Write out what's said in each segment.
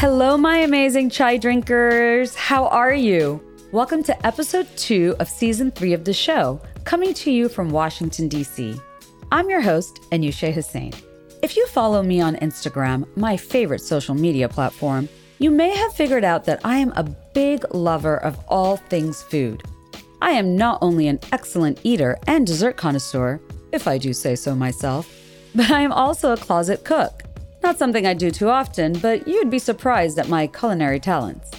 Hello, my amazing chai drinkers. How are you? Welcome to episode two of season three of the show, coming to you from Washington, D.C. I'm your host, Anushay Hossain. If you follow me on Instagram, my favorite social media platform, you may have figured out that I am a big lover of all things food. I am not only an excellent eater and dessert connoisseur, if I do say so myself, but I am also a closet cook. Not something I do too often, but you'd be surprised at my culinary talents.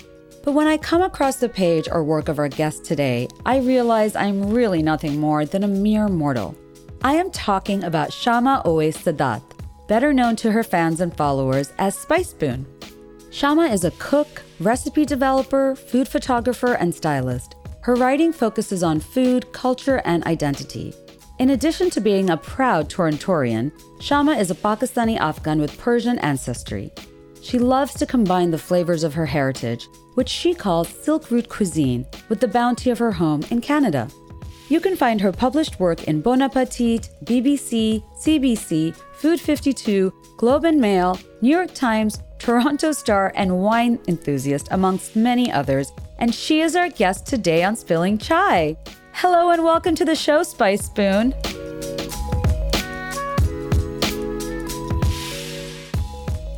But when I come across the page or work of our guest today, I realize I'm really nothing more than a mere mortal. I am talking about Shayma Owaise Saadat, better known to her fans and followers as Spice Spoon. Shayma is a cook, recipe developer, food photographer, and stylist. Her writing focuses on food, culture, and identity. In addition to being a proud Torontonian, Shayma is a Pakistani Afghan with Persian ancestry. She loves to combine the flavors of her heritage, which she calls Silk Root cuisine, with the bounty of her home in Canada. You can find her published work in Bon Appetit, BBC, CBC, Food 52, Globe and Mail, New York Times, Toronto Star, and Wine Enthusiast, amongst many others, and she is our guest today on Spilling Chai. Hello and welcome to the show, Spice Spoon.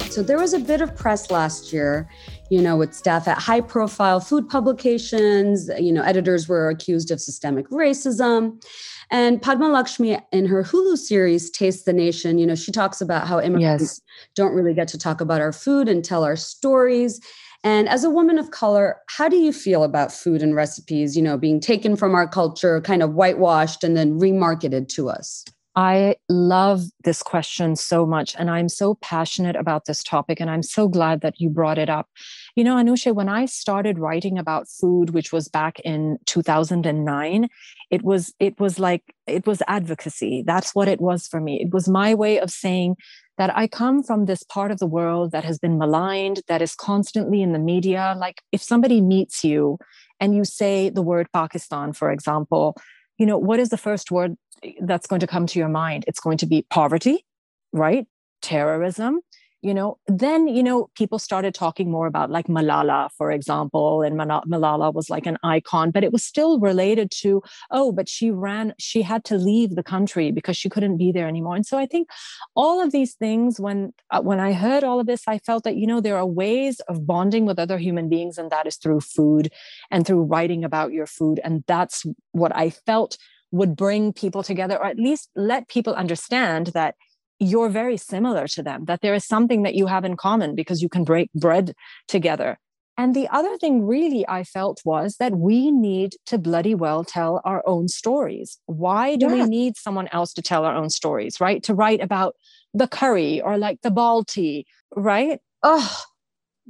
So there was a bit of press last year, you know, with staff at high profile food publications, you know, editors were accused of systemic racism. And Padma Lakshmi in her Hulu series, Taste the Nation, you know, she talks about how immigrants yes. don't really get to talk about our food and tell our stories. And as a woman of color, how do you feel about food and recipes, you know, being taken from our culture, kind of whitewashed and then remarketed to us? I love this question so much, and I'm so passionate about this topic, and I'm so glad that you brought it up. You know, Anushay, when I started writing about food, which was back in 2009, it was it was like it was advocacy. That's what it was for me. It was my way of saying that I come from this part of the world that has been maligned, that is constantly in the media. Like if somebody meets you and you say the word Pakistan, for example, you know, what is the first word that's going to come to your mind? It's going to be poverty, right? Terrorism, you know then you know people started talking more about like malala for example and malala was like an icon but it was still related to oh but she ran she had to leave the country because she couldn't be there anymore. And so i think all of these things when uh, when i heard all of this i felt that you know there are ways of bonding with other human beings and that is through food and through writing about your food. And that's what i felt would bring people together or at least let people understand that you're very similar to them, that there is something that you have in common because you can break bread together. And the other thing, really, I felt was that we need to bloody well tell our own stories. Why do yeah. we need someone else to tell our own stories, right? To write about the curry or like the balti, right? Oh,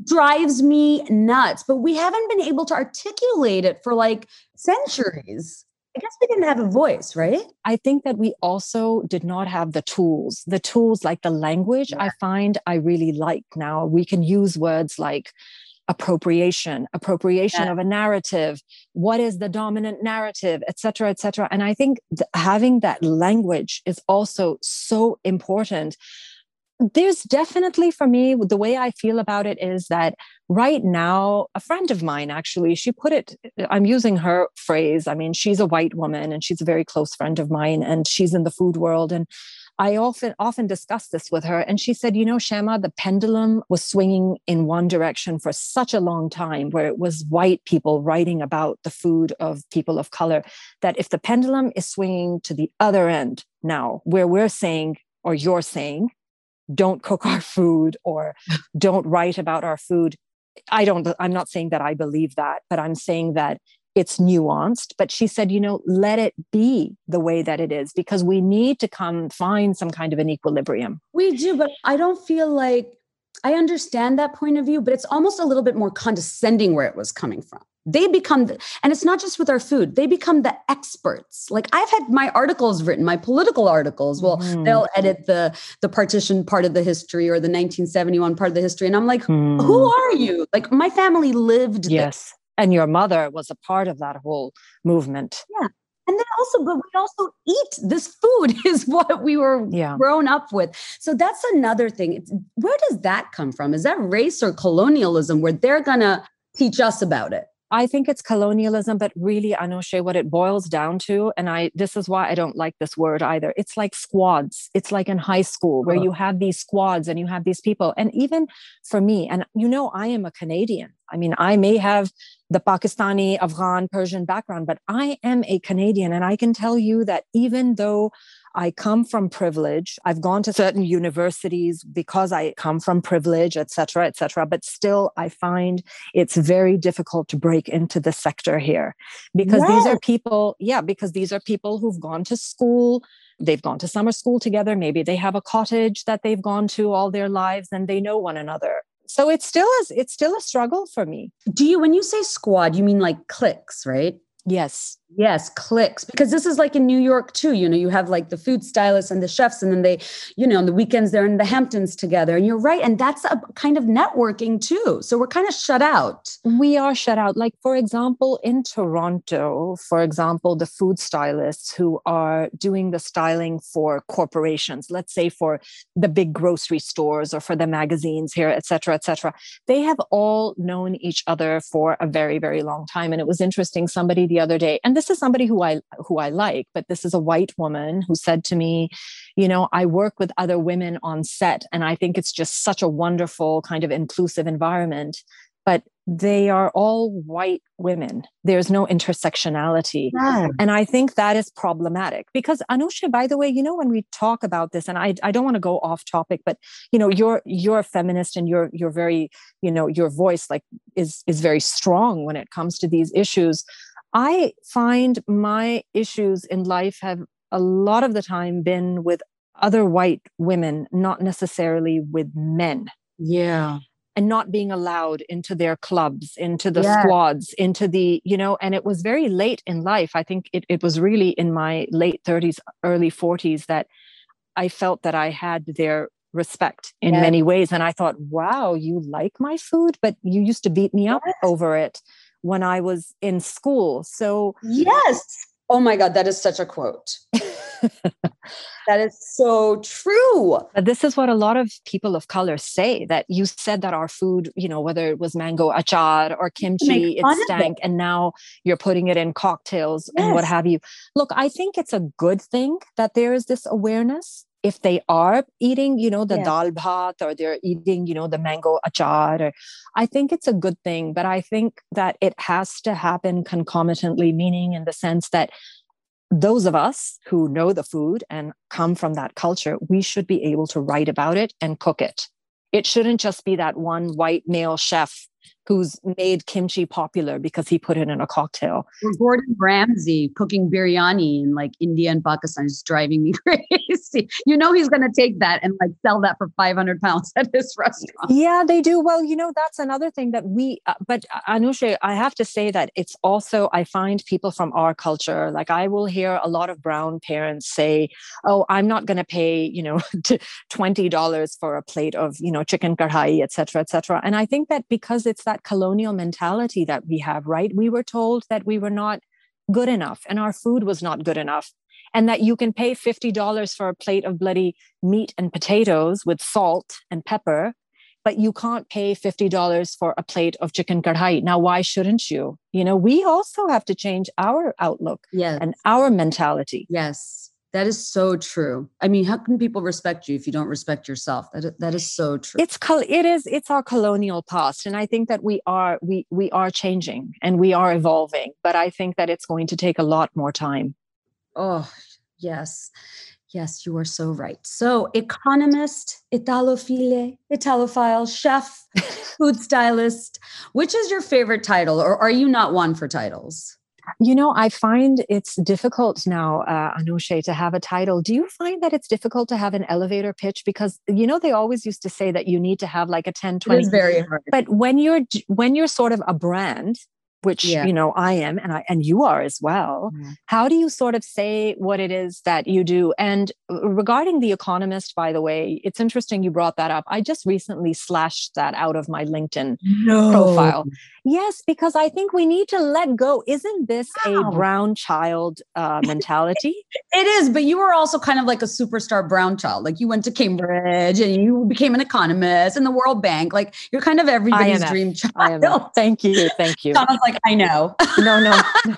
drives me nuts. But we haven't been able to articulate it for like centuries. I guess we didn't have a voice, right? I think that we also did not have the tools. The tools like the language, yeah. I find I really like now. We can use words like appropriation, appropriation yeah. of a narrative, what is the dominant narrative, et cetera, et cetera. And I think th- having that language is also so important there's definitely for me the way i feel about it is that right now a friend of mine actually she put it i'm using her phrase i mean she's a white woman and she's a very close friend of mine and she's in the food world and i often often discuss this with her and she said you know shayma the pendulum was swinging in one direction for such a long time where it was white people writing about the food of people of color that if the pendulum is swinging to the other end now where we're saying or you're saying don't cook our food or don't write about our food. I don't i'm not saying that i believe that but i'm saying that it's nuanced. But she said you know let it be the way that it is because we need to come find some kind of an equilibrium. We do but i don't feel like i understand that point of view but it's almost a little bit more condescending where it was coming from. They become the, and it's not just with our food they become the experts. Like i've had my articles written my political articles. Well mm. they'll edit the the partition part of the history or the 1971 part of the history and i'm like mm. who are you? Like my family lived yes. And your mother was a part of that whole movement. Yeah and then also but we also eat this food is what we were yeah. grown up with so that's another thing it's, where does that come from is that race or colonialism where they're gonna teach us about it I think it's colonialism, but really, Anushay, what it boils down to, and I this is why I don't like this word either. It's like squads. It's like in high school where you have these squads and you have these people. And even for me, and you know, I am a Canadian. I mean, I may have the Pakistani, Afghan, Persian background, but I am a Canadian. And I can tell you that even though I come from privilege. I've gone to certain universities because I come from privilege, et cetera, et cetera. But still, I find it's very difficult to break into the sector here because yes. these are people, yeah, because these are people who've gone to school. They've gone to summer school together. Maybe they have a cottage that they've gone to all their lives and they know one another. So it's still a, it's still a struggle for me. Do you, when you say squad, you mean like cliques, right? Yes. Yes, cliques. Because this is like in New York too. You know, you have like the food stylists and the chefs, and then they, you know, on the weekends they're in the Hamptons together. And you're right. And that's a kind of networking too. So we're kind of shut out. We are shut out. Like, for example, in Toronto, for example, the food stylists who are doing the styling for corporations, let's say for the big grocery stores or for the magazines here, et cetera, et cetera, they have all known each other for a very, very long time. And it was interesting. Somebody the other day, and this is somebody who I who I like, but this is a white woman who said to me, you know, I work with other women on set, and I think it's just such a wonderful kind of inclusive environment. But they are all white women. There's no intersectionality. Yeah. And I think that is problematic because Anushay, by the way, you know, when we talk about this, and I, I don't want to go off topic, but you know, you're you're a feminist and you're you're very, you know, your voice like is is very strong when it comes to these issues. I find my issues in life have a lot of the time been with other white women, not necessarily with men. Yeah. And not being allowed into their clubs, into the yeah. squads, into the, you know, and it was very late in life. I think it, it was really in my late 30s, early 40s that I felt that I had their respect in many ways. And I thought, wow, you like my food, but you used to beat me up yes. over it when I was in school. So, yes. Oh my God, that is such a quote. that is so true. But this is what a lot of people of color say that you said that our food, you know, whether it was mango achar or kimchi, it stank. It. And now you're putting it in cocktails yes. and what have you. Look, I think it's a good thing that there is this awareness if they are eating, you know, the yeah. dal bhat or they're eating, you know, the mango achar, or, I think it's a good thing. But I think that it has to happen concomitantly, meaning in the sense that those of us who know the food and come from that culture, we should be able to write about it and cook it. It shouldn't just be that one white male chef who's made kimchi popular because he put it in a cocktail. Or Gordon Ramsay cooking biryani in like India and Pakistan is driving me crazy. You know he's going to take that and like sell that for 500 pounds at his restaurant. Yeah, they do. Well, you know, that's another thing that we, uh, but uh, Anushay, I have to say that it's also, I find people from our culture, like I will hear a lot of brown parents say, oh, I'm not going to pay, you know, $20 for a plate of, you know, chicken kadhai, et cetera, et cetera. And I think that because it's that colonial mentality that we have, right? We were told that we were not good enough and our food was not good enough. And that you can pay $50 for a plate of bloody meat and potatoes with salt and pepper, but you can't pay $50 for a plate of chicken kadhai. Now, why shouldn't you? You know, we also have to change our outlook yes. and our mentality. Yes. That is so true. I mean, how can people respect you if you don't respect yourself? That that is so true. It's it is it's our colonial past, and I think that we are we we are changing and we are evolving. But I think that it's going to take a lot more time. Oh yes, yes, you are so right. So, economist, Italophile, Italophile, chef, food stylist. Which is your favorite title, or are you not one for titles? You know, I find it's difficult now, uh, Anushay, to have a title. Do you find that it's difficult to have an elevator pitch? Because you know they always used to say that you need to have like a 10, 20. It's very hard. But when you're when you're sort of a brand, which yeah. you know I am and I and you are as well. How do you sort of say what it is that you do? And uh, regarding the economist by the way, it's interesting you brought that up. I just recently slashed that out of my LinkedIn no. profile. Yes, because I think we need to let go. Isn't this wow. a brown child uh, mentality? it is, but you were also kind of like a superstar brown child. Like you went to Cambridge and you became an economist in the World Bank. Like you're kind of everybody's dream child. Thank you. Thank you. Sounds like I know. no, no.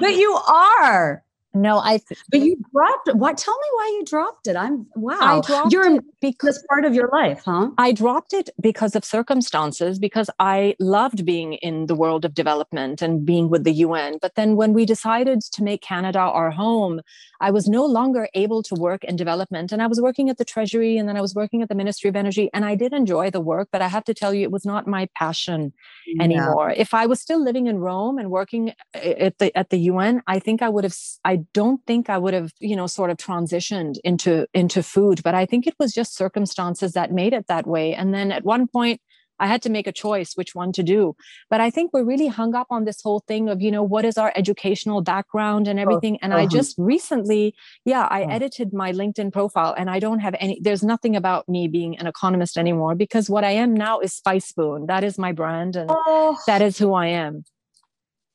but you are. No, I. But you dropped. What? Tell me why you dropped it. I'm wow. I dropped You're it because part of your life, huh? I dropped it because of circumstances. Because I loved being in the world of development and being with the UN. But then when we decided to make Canada our home, I was no longer able to work in development. And I was working at the Treasury, and then I was working at the Ministry of Energy, and I did enjoy the work. But I have to tell you, it was not my passion yeah. anymore. If I was still living in Rome and working eh, at the at the UN, I think I would have. I don't think I would have, you know, sort of transitioned into into food, but I think it was just circumstances that made it that way. And then at one point I had to make a choice which one to do. But I think we're really hung up on this whole thing of, you know, what is our educational background and oh, everything. And uh-huh. I just recently, yeah, I edited my LinkedIn profile and I don't have any, there's nothing about me being an economist anymore because what I am now is Spice Spoon. That is my brand and oh. that is who I am.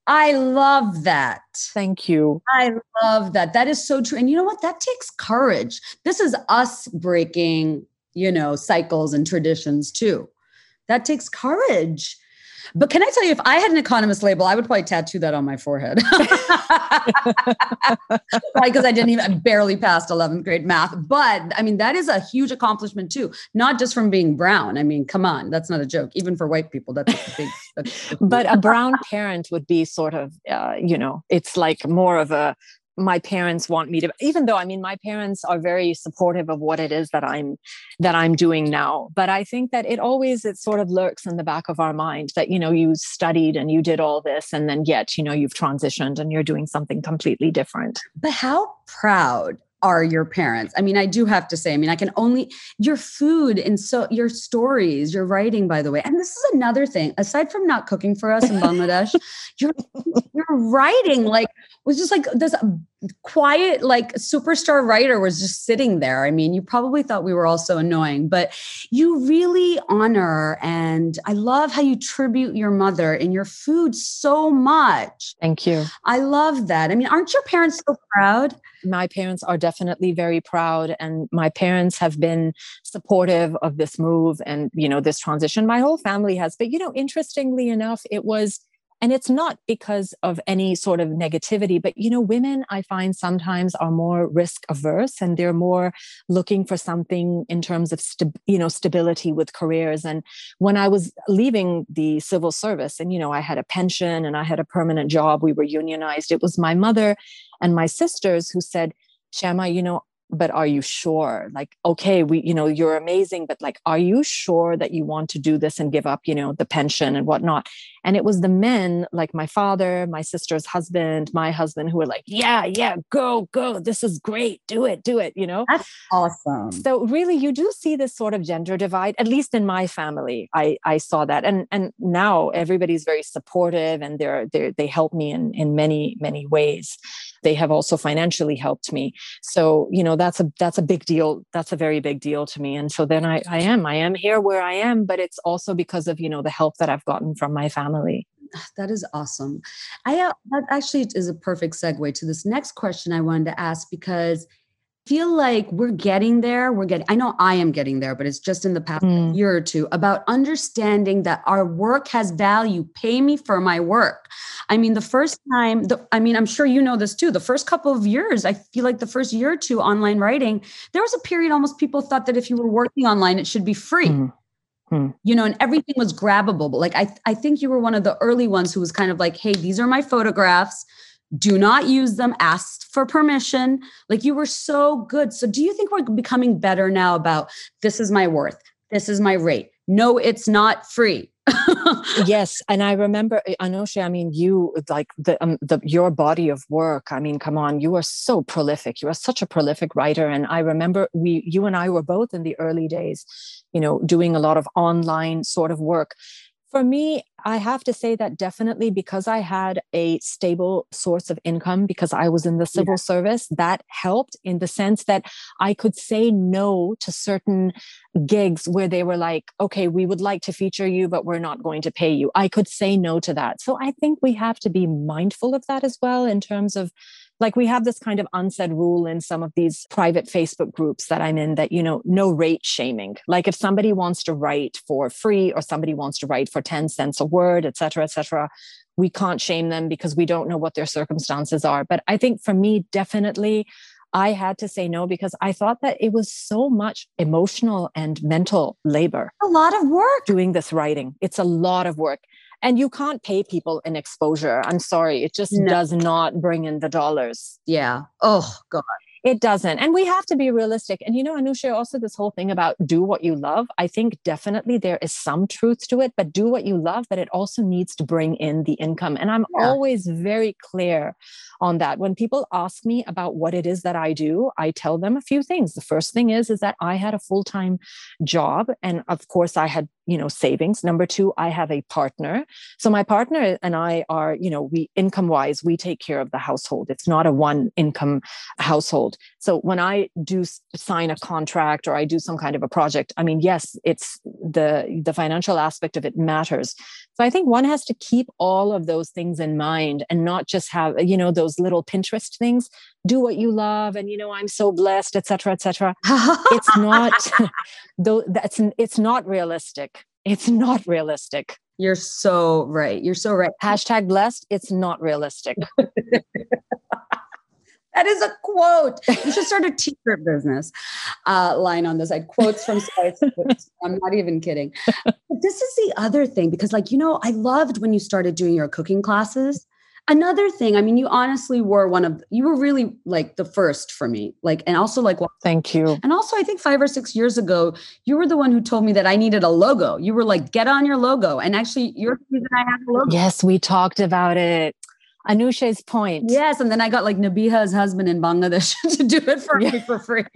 I love that. Thank you. I love that. That is so true. And you know what? That takes courage. This is us breaking, you know, cycles and traditions too. That takes courage. But can I tell you, if I had an economist label, I would probably tattoo that on my forehead. Because I didn't even, I barely passed 11th grade math. But I mean, that is a huge accomplishment too, not just from being brown. I mean, come on, that's not a joke. Even for white people, that's a big. That's, but a brown parent would be sort of, uh, you know, it's like more of a my parents want me to even though i mean my parents are very supportive of what it is that i'm that i'm doing now. But i think that it always it sort of lurks in the back of our mind that you know you studied and you did all this and then yet you know you've transitioned and you're doing something completely different. But how proud are your parents. I mean, I do have to say, I mean, I can only your food and so your stories, your writing, by the way. And this is another thing, aside from not cooking for us in Bangladesh, your your writing like was just like this quiet, like superstar writer was just sitting there. I mean, you probably thought we were all so annoying, but you really honor and I love how you tribute your mother in your food so much. Thank you. I love that. I mean, aren't your parents so proud? my parents are definitely very proud and my parents have been supportive of this move and you know this transition my whole family has but you know interestingly enough it was and it's not because of any sort of negativity but you know women i find sometimes are more risk averse and they're more looking for something in terms of st- you know stability with careers. And when i was leaving the civil service and you know i had a pension and i had a permanent job we were unionized it was my mother and my sisters who said, Shayma, you know, but are you sure? Like okay we you know you're amazing but like are you sure that you want to do this and give up you know the pension and whatnot? And it was the men like my father my sister's husband my husband who were like yeah yeah go go this is great do it do it you know? That's awesome. So really you do see this sort of gender divide at least in my family i i saw that. And and now everybody's very supportive and they're they they help me in in many many ways they have also financially helped me. So you know that's a that's a big deal. That's a very big deal to me. And so then i i am i am here where i am but it's also because of you know the help that i've gotten from my family. That is awesome. I uh, that actually is a perfect segue to this next question i wanted to ask because feel like we're getting there. We're getting, I know I am getting there, but it's just in the past mm. year or two about understanding that our work has value. Pay me for my work. I mean, the first time, the, I mean, I'm sure you know this too. The first couple of years, I feel like the first year or two online writing, there was a period almost people thought that if you were working online, it should be free. Mm. Mm. You know, and everything was grabbable. But like, I, I think you were one of the early ones who was kind of like, hey, these are my photographs do not use them ask for permission. Like you were so good. So do you think we're becoming better now about this is my worth. This is my rate. No it's not free. Yes and i remember eh, Anushay i mean you like the, um, the your body of work i mean come on you are so prolific. You are such a prolific writer and i remember we you and i were both in the early days you know doing a lot of online sort of work. For me, I have to say that definitely because I had a stable source of income because I was in the civil yeah. service, that helped in the sense that I could say no to certain gigs where they were like, okay, we would like to feature you, but we're not going to pay you. I could say no to that. So I think we have to be mindful of that as well in terms of like we have this kind of unsaid rule in some of these private Facebook groups that I'm in that, you know, no rate shaming. Like if somebody wants to write for free or somebody wants to write for 10 cents a word, et cetera, et cetera, we can't shame them because we don't know what their circumstances are. But I think for me, definitely, I had to say no because I thought that it was so much emotional and mental labor. A lot of work doing this writing. It's a lot of work and you can't pay people in exposure i'm sorry it just no. does not bring in the dollars yeah oh god it doesn't. And we have to be realistic. And you know, Anushay, also this whole thing about do what you love. I think definitely there is some truth to it, but do what you love, but it also needs to bring in the income. And I'm yeah. always very clear on that. When people ask me about what it is that I do, I tell them a few things. The first thing is, is that I had a full-time job. And of course I had you know savings number two i have a partner so my partner and i are you know we income wise we take care of the household it's not a one income household so when i do sign a contract or i do some kind of a project i mean yes it's the the financial aspect of it matters. So i think one has to keep all of those things in mind and not just have you know those little pinterest things. Do what you love and you know i'm so blessed etc etc it's not though that's it's not realistic. It's not realistic. You're so right. You're so right. Hashtag blessed it's not realistic that is a quote you should start a t-shirt business uh, line on this i quotes from sites i'm not even kidding but this is the other thing because like you know i loved when you started doing your cooking classes Another thing, I mean, you honestly were one of you were really like the first for me. Like, and also like thank you. And also, I think five or six years ago, you were the one who told me that I needed a logo. You were like, get on your logo. And actually, you're the reason I have a logo. Yes, we talked about it. Anushay's point. Yes, and then I got like Nabiha's husband in Bangladesh to do it for yeah. me for free.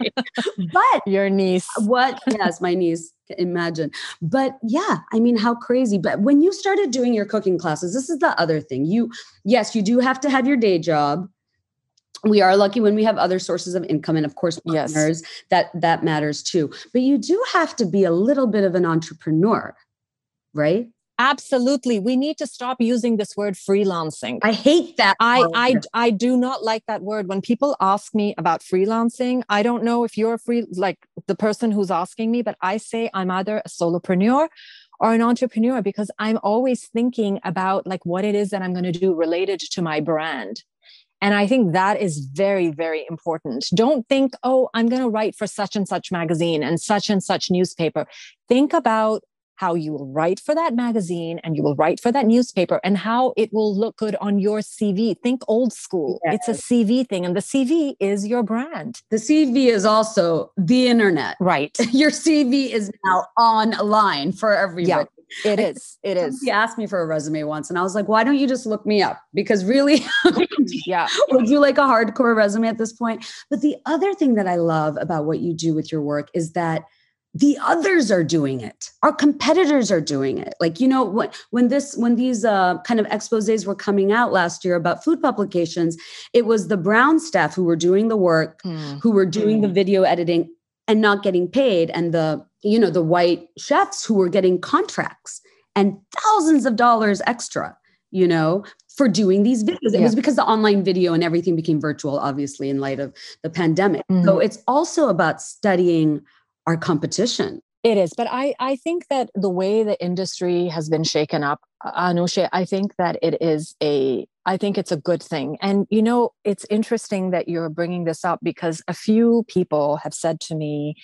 but your niece. What? Yes, my niece. Imagine. But yeah, I mean, how crazy. But when you started doing your cooking classes, this is the other thing. You, yes, you do have to have your day job. We are lucky when we have other sources of income, and of course, partners. Yes. That that matters too. But you do have to be a little bit of an entrepreneur, right? Absolutely. We need to stop using this word freelancing. I hate that I, I i do not like that word. When people ask me about freelancing i don't know if you're free like the person who's asking me but i say i'm either a solopreneur or an entrepreneur because i'm always thinking about like what it is that i'm going to do related to my brand. And I think that is very, very important. Don't think, oh, I'm going to write for such and such magazine and such and such newspaper. Think about how you will write for that magazine and you will write for that newspaper and how it will look good on your CV. Think old school. Yes. It's a CV thing, and the CV is your brand. The CV is also the internet. Right. Your CV is now online for everybody. Yeah. It is. It is. He asked me for a resume once, and I was like, "Why don't you just look me up?" Because really, yeah, would you like a hardcore resume at this point? But the other thing that I love about what you do with your work is that the others are doing it our competitors are doing it like you know when when this when these uh, kind of exposés were coming out last year about food publications it was the brown staff who were doing the work mm. who were doing mm. the video editing and not getting paid and the you know the white chefs who were getting contracts and thousands of dollars extra you know for doing these videos it yeah. was because the online video and everything became virtual obviously in light of the pandemic mm. so it's also about studying our competition. It is, but I I think that the way the industry has been shaken up, Anushay, I think that it is a I think it's a good thing. And you know, it's interesting that you're bringing this up because a few people have said to me,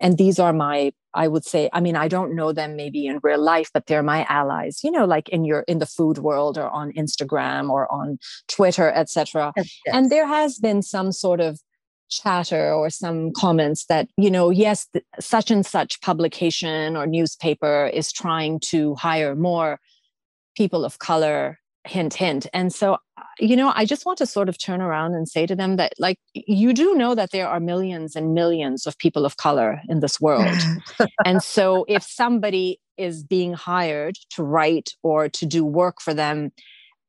and these are my i would say i mean i don't know them maybe in real life but they're my allies you know like in your in the food world or on instagram or on twitter etc yes, yes. and there has been some sort of chatter or some comments that you know yes the, such and such publication or newspaper is trying to hire more people of color hint hint. And so uh, you know i just want to sort of turn around and say to them that like you do know that there are millions and millions of people of color in this world. And so if somebody is being hired to write or to do work for them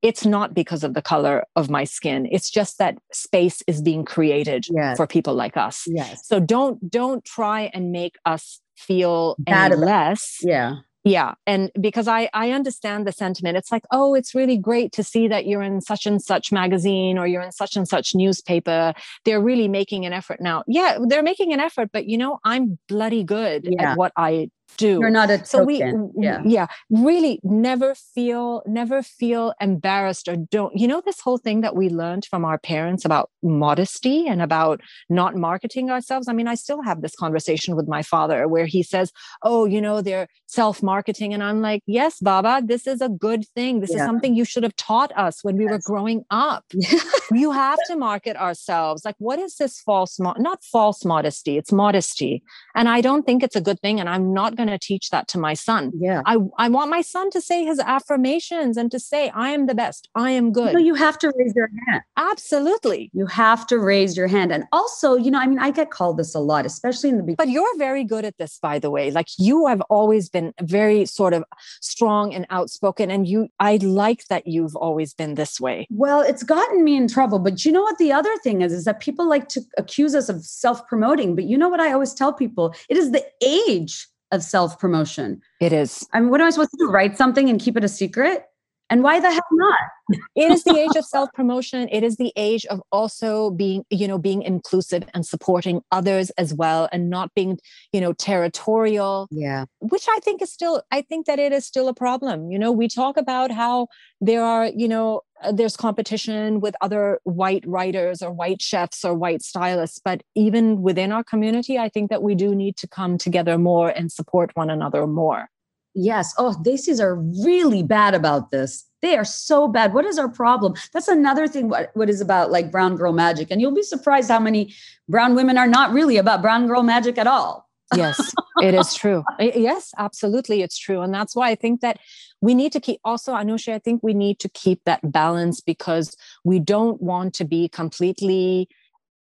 it's not because of the color of my skin. It's just that space is being created yes. for people like us. Yes. So don't don't try and make us feel Bad any less. Yeah. Yeah. And because i i understand the sentiment. It's like oh it's really great to see that you're in such and such magazine or you're in such and such newspaper. They're really making an effort now. Yeah they're making an effort but you know i'm bloody good yeah. at what i do. You're not a so we yeah yeah really never feel never feel embarrassed or don't you know this whole thing that we learned from our parents about modesty and about not marketing ourselves. I mean, I still have this conversation with my father where he says, "Oh, you know, they're self-marketing," and I'm like, "Yes, Baba, this is a good thing. This yeah. is something you should have taught us when we yes. were growing up. you have to market ourselves. Like, what is this false mo- not false modesty? It's modesty, and I don't think it's a good thing. And I'm not going to teach that to my son. Yeah. I, I want my son to say his affirmations and to say, I am the best. I am good. No, you have to raise your hand. Absolutely. You have to raise your hand. And also, you know, I mean, I get called this a lot, especially in the beginning. But you're very good at this, by the way. Like you have always been very sort of strong and outspoken. And you, I like that you've always been this way. Well, it's gotten me in trouble. But you know what the other thing is, is that people like to accuse us of self promoting. But you know what I always tell people? It is the age of self promotion. It is. I mean, what am I supposed to do? Write something and keep it a secret? And why the hell not? it is the age of self promotion. It is the age of also being, you know, being inclusive and supporting others as well and not being, you know, territorial. Yeah. Which I think is still, I think that it is still a problem. You know, we talk about how there are, you know, uh, there's competition with other white writers or white chefs or white stylists. But even within our community, I think that we do need to come together more and support one another more. Yes. Oh, Desis are really bad about this. They are so bad. What is our problem? That's another thing. What, what is about like brown girl magic. And you'll be surprised how many brown women are not really about brown girl magic at all. yes, it is true. Yes, absolutely. It's true. And that's why I think that we need to keep also, Anushay, I think we need to keep that balance because we don't want to be completely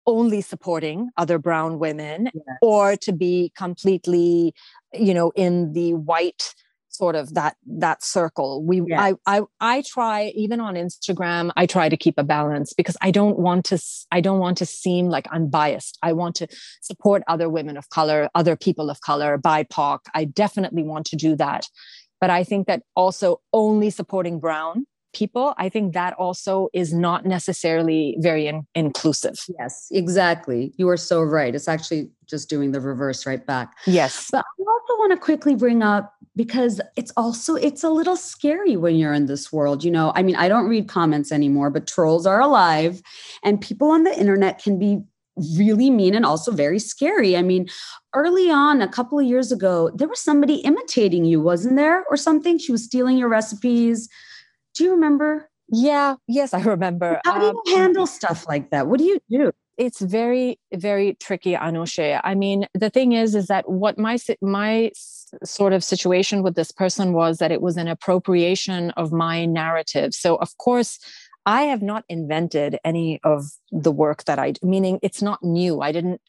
only supporting other brown women yes. or to be completely you know in the white sort of that that circle we yes. I, I i try even on instagram i try to keep a balance because i don't want to i don't want to seem like i'm biased i want to support other women of color other people of color bipoc i definitely want to do that but i think that also only supporting brown people, I think that also is not necessarily very in- inclusive. Yes, exactly. You are so right. It's actually just doing the reverse right back. Yes. But I also want to quickly bring up because it's also it's a little scary when you're in this world you know i mean i don't read comments anymore but trolls are alive and people on the internet can be really mean and also very scary. I mean, early on, a couple of years ago, there was somebody imitating you, wasn't there? Or something? She was stealing your recipes. Do you remember? Yeah, yes, I remember. How do you um, handle stuff like that? What do you do? It's very, very tricky, Anushay. I mean, the thing is, is that what my my sort of situation with this person was that it was an appropriation of my narrative. So, of course, I have not invented any of the work that I, meaning it's not new. I didn't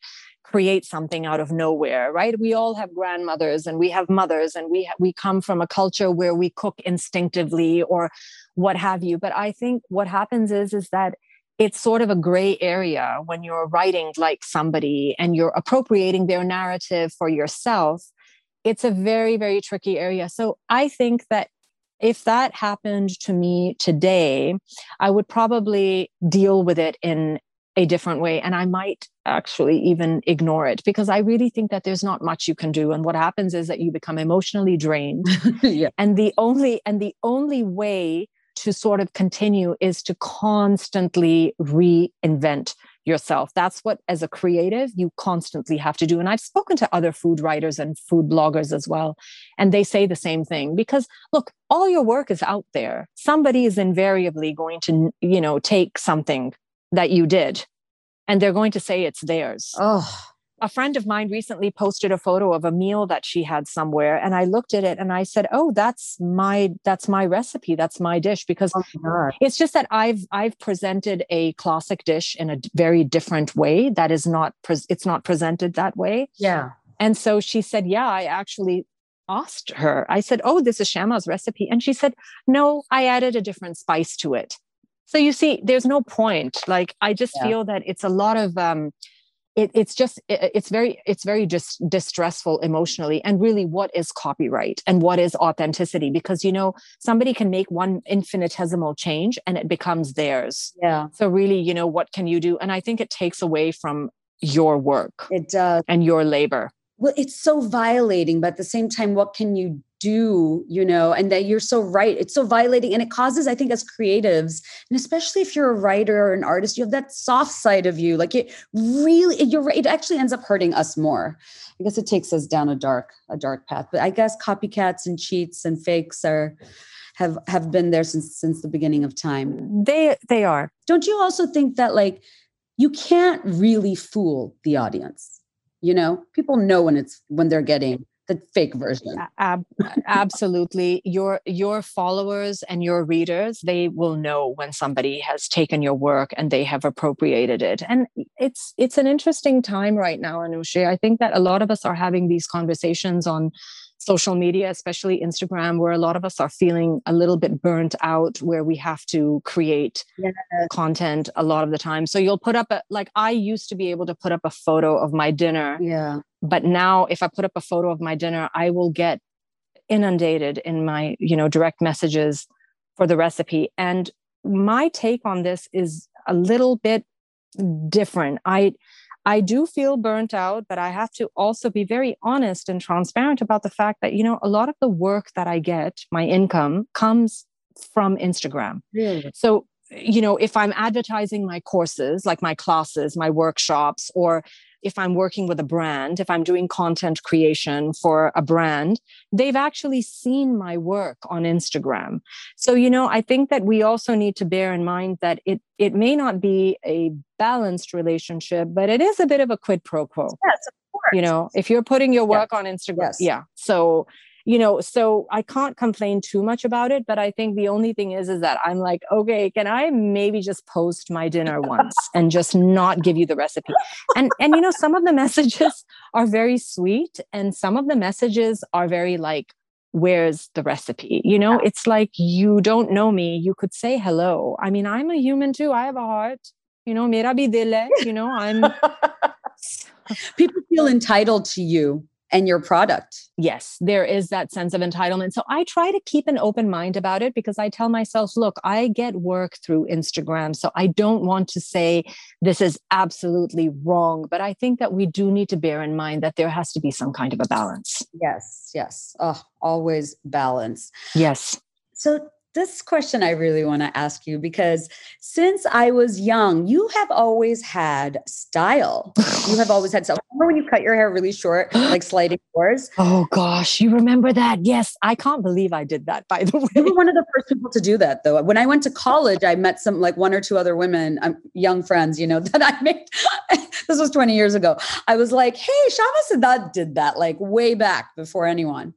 create something out of nowhere right? We all have grandmothers and we have mothers and we ha- we come from a culture where we cook instinctively or what have you. But i think what happens is is that it's sort of a gray area when you're writing like somebody and you're appropriating their narrative for yourself. It's a very very tricky area. So i think that if that happened to me today, I would probably deal with it in a different way and i might actually even ignore it because i really think that there's not much you can do and what happens is that you become emotionally drained yeah. and the only and the only way to sort of continue is to constantly reinvent yourself that's what as a creative you constantly have to do and i've spoken to other food writers and food bloggers as well and they say the same thing because look all your work is out there somebody is invariably going to you know take something that you did and they're going to say it's theirs. Oh. A friend of mine recently posted a photo of a meal that she had somewhere and I looked at it and I said, "Oh, that's my that's my recipe, that's my dish because oh it's just that I've I've presented a classic dish in a very different way that is not pre- it's not presented that way." Yeah. And so she said, "Yeah, I actually asked her, I said, Oh, this is Shayma's recipe. And she said, No, I added a different spice to it. So you see, there's no point. Like, I just yeah. feel that it's a lot of, um, it, it's just it, it's very it's very just distressful emotionally and really what is copyright and what is authenticity? Because you know somebody can make one infinitesimal change and it becomes theirs. Yeah. So really you know what can you do? And i think it takes away from your work it does. and your labor. Well it's so violating but at the same time what can you do you know and that you're so right it's so violating and it causes i think as creatives and especially if you're a writer or an artist you have that soft side of you like it really you're right it actually ends up hurting us more. I guess it takes us down a dark a dark path but i guess copycats and cheats and fakes are have have been there since since the beginning of time. They they are. Don't you also think that like you can't really fool the audience? You know people know when it's when they're getting the fake version. Ab- absolutely. Your your followers and your readers they will know when somebody has taken your work and they have appropriated it. And it's it's an interesting time right now anushay. I think that a lot of us are having these conversations on social media, especially Instagram, where a lot of us are feeling a little bit burnt out, where we have to create content a lot of the time. So you'll put up a, like I used to be able to put up a photo of my dinner. Yeah. But now if I put up a photo of my dinner, I will get inundated in my, you know, direct messages for the recipe. And my take on this is a little bit different. I, I do feel burnt out, but I have to also be very honest and transparent about the fact that, you know, a lot of the work that I get, my income comes from Instagram. Really? So, you know, if I'm advertising my courses, like my classes, my workshops, or if I'm working with a brand, if I'm doing content creation for a brand, they've actually seen my work on Instagram. So, you know, I think that we also need to bear in mind that it it may not be a balanced relationship, but it is a bit of a quid pro quo. Yes, of course. You know, if you're putting your work yeah. on Instagram, yes. yeah. So you know so i can't complain too much about it but i think the only thing is is that i'm like okay can i maybe just post my dinner once and just not give you the recipe? And and you know some of the messages are very sweet and some of the messages are very like where's the recipe? You know it's like you don't know me. You could say hello. I mean i'm a human too. I have a heart. You know mera bhi dil hai you know i'm people feel entitled to you and your product. Yes, there is that sense of entitlement. So I try to keep an open mind about it because I tell myself, look, I get work through Instagram. So I don't want to say this is absolutely wrong. But I think that we do need to bear in mind that there has to be some kind of a balance. Yes, yes. Oh, always balance. Yes. So this question I really want to ask you because since I was young, you have always had style. you have always had style. Remember when you cut your hair really short, like sliding doors? Oh gosh, you remember that? Yes, I can't believe I did that. By the way, you were one of the first people to do that, though. When I went to college, I met some like one or two other women, um, young friends, you know, that I made. this was 20 years ago. I was like, hey, Shayma Saadat did that like way back before anyone.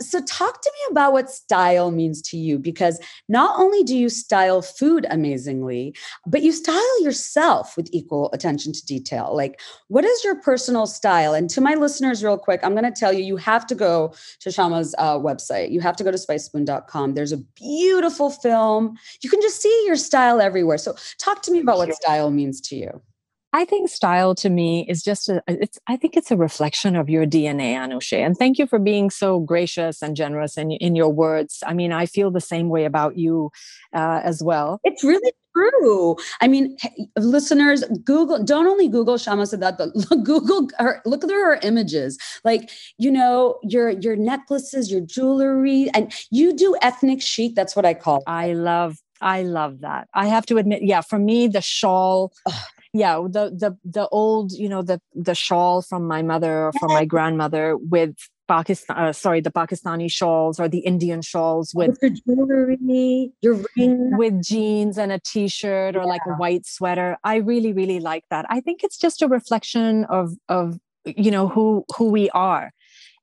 So talk to me about what style means to you because because not only do you style food amazingly, but you style yourself with equal attention to detail. Like, what is your personal style? And to my listeners, real quick, I'm going to tell you, you have to go to Shayma's uh, website. You have to go to spicespoon.com. There's a beautiful film. You can just see your style everywhere. So, talk to me about what style means to you. I think style to me is just a it's I think it's a reflection of your DNA, Anushay. And thank you for being so gracious and generous in, in your words. I mean, I feel the same way about you uh, as well. It's really true. I mean, listeners, Google, don't only Google Shayma Saadat, but look, Google her, look at her images. Like, you know, your your necklaces, your jewelry, and you do ethnic chic. That's what I call. It. I love I love that. I have to admit, yeah, for me, the shawl, yeah the the the old you know the the shawl from my mother or from my grandmother with Pakistan, uh, sorry, the Pakistani shawls or the Indian shawls with, with your jewelry, your ring, with jeans and a t-shirt or yeah. like a white sweater. I really, really like that. I think it's just a reflection of of you know who who we are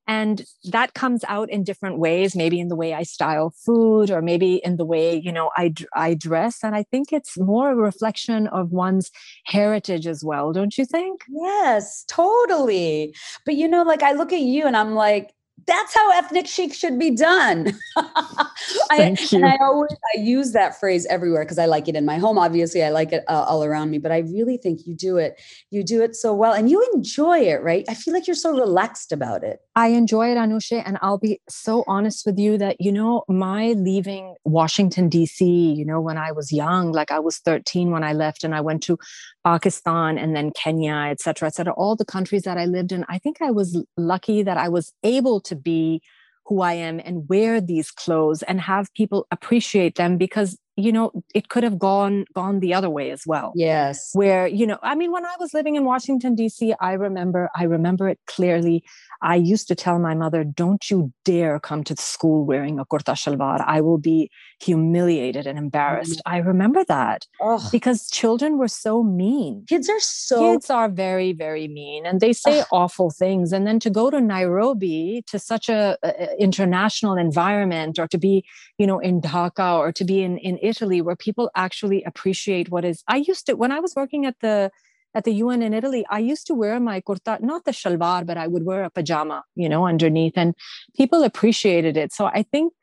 and that comes out in different ways maybe in the way i style food or maybe in the way you know i i dress. And i think it's more a reflection of one's heritage as well don't you think? Yes totally. But you know like i look at you and i'm like that's how ethnic chic should be done. Thank you. And I always I use that phrase everywhere because I like it in my home. Obviously, I like it uh, all around me, but I really think you do it. You do it so well, and you enjoy it, right? I feel like you're so relaxed about it. I enjoy it, Anushay, and I'll be so honest with you that you know my leaving Washington D.C. You know when I was young, like I was 13 when I left, and I went to Pakistan and then Kenya, et cetera, et cetera. All the countries that I lived in, I think I was lucky that I was able to be who I am and wear these clothes and have people appreciate them because you know it could have gone gone the other way as well. Yes. Where you know i mean when i was living in washington dc i remember i remember it clearly. I used to tell my mother don't you dare come to school wearing a kurta shalwar. I will be humiliated and embarrassed. Mm-hmm. i remember that Ugh. because children were so mean. Kids are so kids are very very mean and they say Ugh. awful things. And then to go to nairobi to such a, a international environment or to be you know in dhaka or to be in in Italy where people actually appreciate what is. I used to when I was working at the at the UN in Italy, I used to wear my kurta, not the shalwar, but I would wear a pajama, you know, underneath, and people appreciated it. So I think,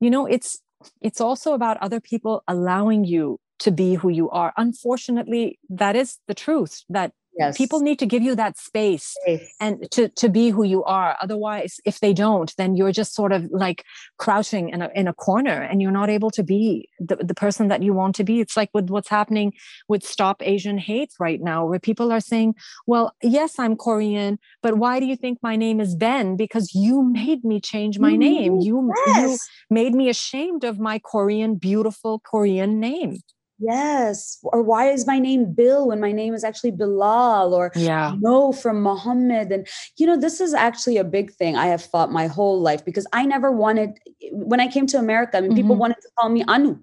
you know, it's it's also about other people allowing you to be who you are. Unfortunately, that is the truth that Yes. People need to give you that space, and to, to be who you are. Otherwise, if they don't, then you're just sort of like crouching in a, in a corner and you're not able to be the, the person that you want to be. It's like with what's happening with Stop Asian Hate right now, where people are saying, well, yes, I'm Korean, but why do you think my name is Ben? Because you made me change my name. You, yes. you made me ashamed of my Korean, beautiful Korean name. Yes. Or why is my name Bill when my name is actually Bilal or yeah. no from Muhammad? And, you know, this is actually a big thing I have fought my whole life because I never wanted, when I came to America, I mean, mm-hmm. people wanted to call me Anu.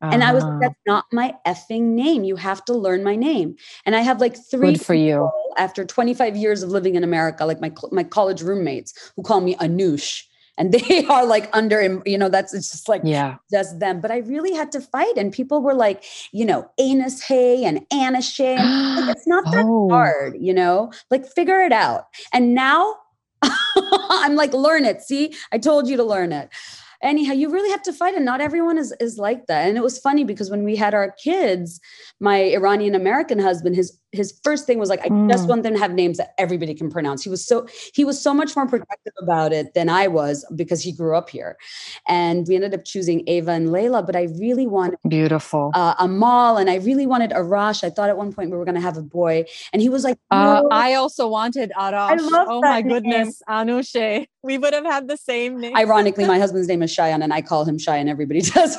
Uh-huh. And I was like, ah. that's not my effing name. You have to learn my name. And I have like three Good for you after 25 years of living in America, like my my college roommates who call me Anush and they are like under you know that's it's just like yeah. just them. But i really had to fight and people were like you know anus hay and anus hay like, it's not that oh. hard you know? Like figure it out. And now i'm like learn it. See? I told you to learn it. Anyhow you really have to fight and not everyone is is like that. And it was funny because when we had our kids my iranian american husband his his first thing was like i mm. just want them to have names that everybody can pronounce. He was so he was so much more protective about it than i was because he grew up here. And we ended up choosing ava and layla but i really wanted beautiful. uh, amal and i really wanted arash. I thought at one point we were going to have a boy and he was like uh, no. uh, i also wanted arash. oh my name. goodness anushay. We would have had the same name. Ironically my husband's name is shayan and i call him and everybody does.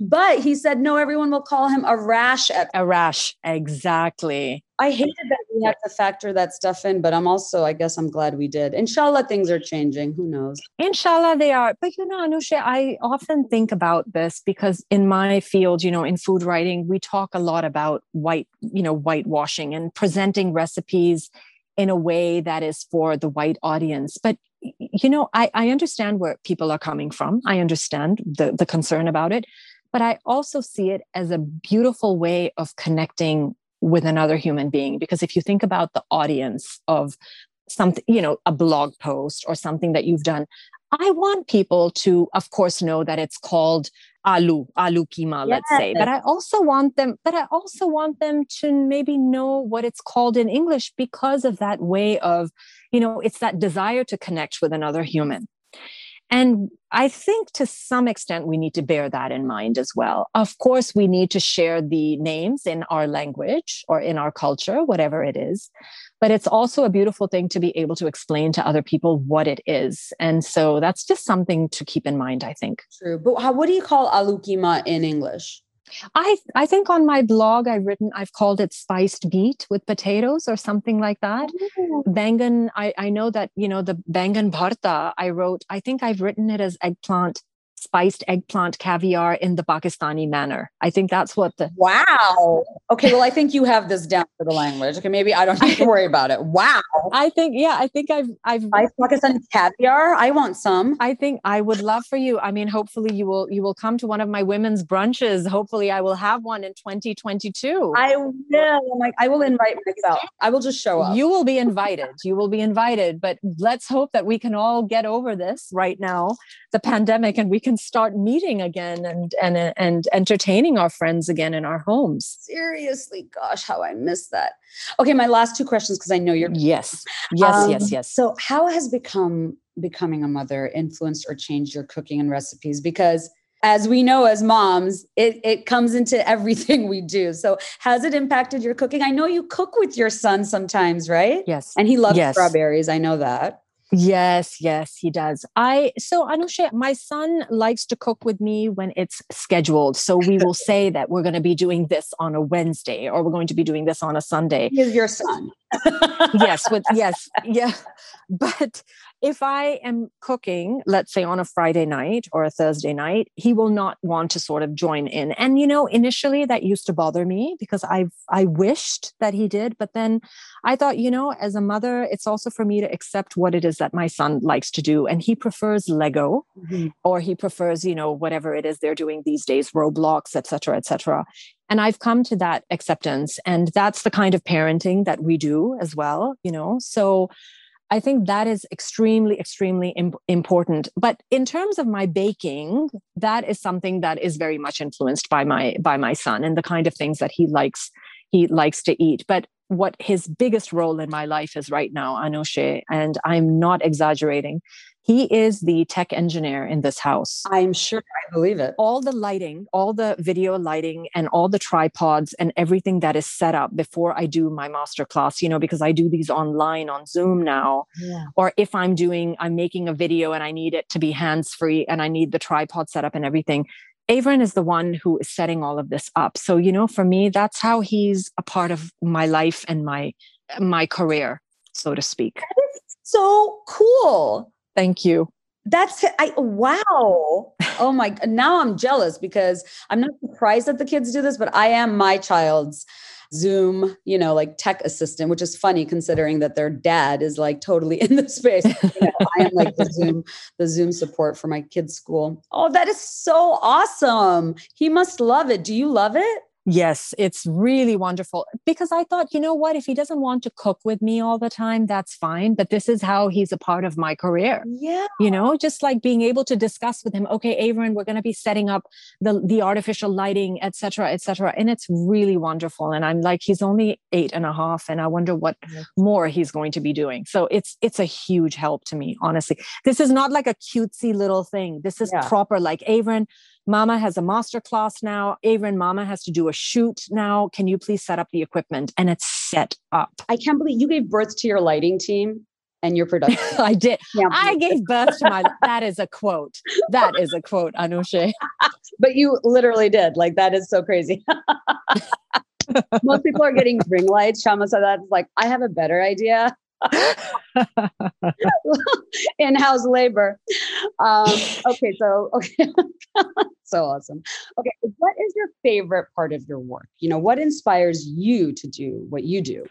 But he said no everyone will call him arash at arash exactly I hated that we had to factor that stuff in, but I'm also, I guess I'm glad we did. Inshallah, things are changing. Who knows? Inshallah, they are. But you know, Anushay, I often think about this because in my field, you know, in food writing, we talk a lot about white, you know, whitewashing and presenting recipes in a way that is for the white audience. But you know, I, I understand where people are coming from. I understand the, the concern about it but I also see it as a beautiful way of connecting with another human being because if you think about the audience of something you know a blog post or something that you've done i want people to of course know that it's called alu alu kima yes. let's say but i also want them but i also want them to maybe know what it's called in english because of that way of you know it's that desire to connect with another human and I think to some extent we need to bear that in mind as well. Of course, we need to share the names in our language or in our culture, whatever it is. But it's also a beautiful thing to be able to explain to other people what it is. And so that's just something to keep in mind, I think. True. But how, what do you call alukima in English? I I think on my blog I've written I've called it spiced beet with potatoes or something like that. Oh. Bangan I I know that you know the bangan bharta I wrote I think I've written it as eggplant spiced eggplant caviar in the Pakistani manner. I think that's what the Wow. Okay, well I think you have this down for the language. Okay, maybe I don't have to worry about it. Wow. I think yeah, I think I've I've spiced Pakistani caviar. I want some. I think I would love for you. I mean, hopefully you will you will come to one of my women's brunches. Hopefully I will have one in 2022. I will. I'm Like I will invite myself. I will just show up. You will be invited. You will be invited, but let's hope that we can all get over this right now, the pandemic and we can start meeting again and and and entertaining our friends again in our homes. Seriously, gosh, how I miss that. Okay, my last two questions because I know you're Yes. Yes, um, yes, yes. So, how has become becoming a mother influenced or changed your cooking and recipes because as we know as moms, it, it comes into everything we do. So, has it impacted your cooking? I know you cook with your son sometimes, right? Yes. And he loves yes. strawberries. I know that. Yes, yes, he does. I so Anushay, my son likes to cook with me when it's scheduled. So we will say that we're going to be doing this on a Wednesday or we're going to be doing this on a Sunday. Is your son? yes, with yes, yeah. But if I am cooking, let's say on a Friday night or a Thursday night, he will not want to sort of join in. And you know, initially that used to bother me because I I wished that he did, but then I thought, you know, as a mother, it's also for me to accept what it is that my son likes to do and he prefers Lego mm-hmm. or he prefers, you know, whatever it is they're doing these days, Roblox, etc., etc. And I've come to that acceptance and that's the kind of parenting that we do as well, you know. So I think that is extremely, extremely imp- important. But in terms of my baking, that is something that is very much influenced by my by my son and the kind of things that he likes he likes to eat. But what his biggest role in my life is right now, Anushay, and I'm not exaggerating, he is the tech engineer in this house. I'm sure I believe it. All the lighting, all the video lighting, and all the tripods and everything that is set up before I do my master class, you know, because I do these online on Zoom now. Yeah. Or if I'm doing, I'm making a video and I need it to be hands free and I need the tripod set up and everything. Avron is the one who is setting all of this up. So, you know, for me, that's how he's a part of my life and my my career, so to speak. so cool. Thank you. That's I wow. Oh my now I'm jealous because I'm not surprised that the kids do this, but I am my child's Zoom, you know, like tech assistant, which is funny considering that their dad is like totally in the space. You know, I am like the Zoom, the Zoom support for my kids' school. Oh, that is so awesome. He must love it. Do you love it? Yes, it's really wonderful because I thought, you know what, if he doesn't want to cook with me all the time, that's fine. But this is how he's a part of my career. Yeah. You know, just like being able to discuss with him, okay, Avron, we're going to be setting up the, the artificial lighting, et cetera, et cetera. And it's really wonderful. And I'm like, he's only eight and a half, and I wonder what more he's going to be doing. So it's it's a huge help to me, honestly. This is not like a cutesy little thing. This is yeah. proper, like Avron, Mama has a master class now. Avron, Mama has to do a shoot now. Can you please set up the equipment? And it's set up. I can't believe you gave birth to your lighting team and your production. I did. Yeah. I gave birth to my. that is a quote. That is a quote, Anushay. but you literally did. Like that is so crazy. Most people are getting ring lights. Shayma said that's like I have a better idea. in-house labor. Um, okay, so okay, so awesome. Okay, what is your favorite part of your work? You know, what inspires you to do what you do?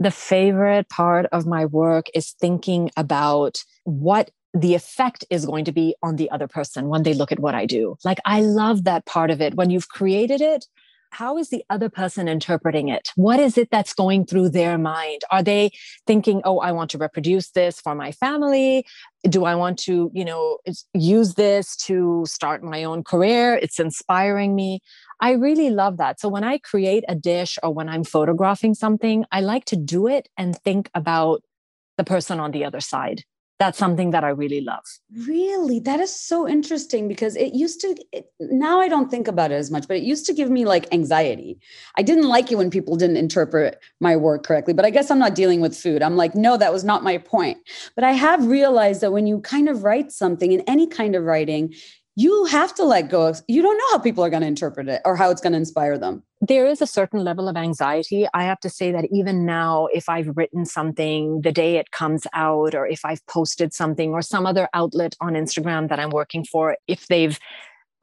The favorite part of my work is thinking about what the effect is going to be on the other person when they look at what I do. Like, I love that part of it. When you've created it, how is the other person interpreting it? What is it that's going through their mind? Are they thinking, oh, I want to reproduce this for my family? Do I want to, you know, use this to start my own career? It's inspiring me. I really love that. So when I create a dish or when I'm photographing something, I like to do it and think about the person on the other side that's something that I really love. Really? That is so interesting because it used to, it, now I don't think about it as much, but it used to give me like anxiety. I didn't like it when people didn't interpret my work correctly, but I guess I'm not dealing with food. I'm like, no, that was not my point. But I have realized that when you kind of write something in any kind of writing, you have to let go of, you don't know how people are going to interpret it or how it's going to inspire them there is a certain level of anxiety. I have to say that even now, if I've written something the day it comes out, or if I've posted something, or some other outlet on Instagram that I'm working for, if they've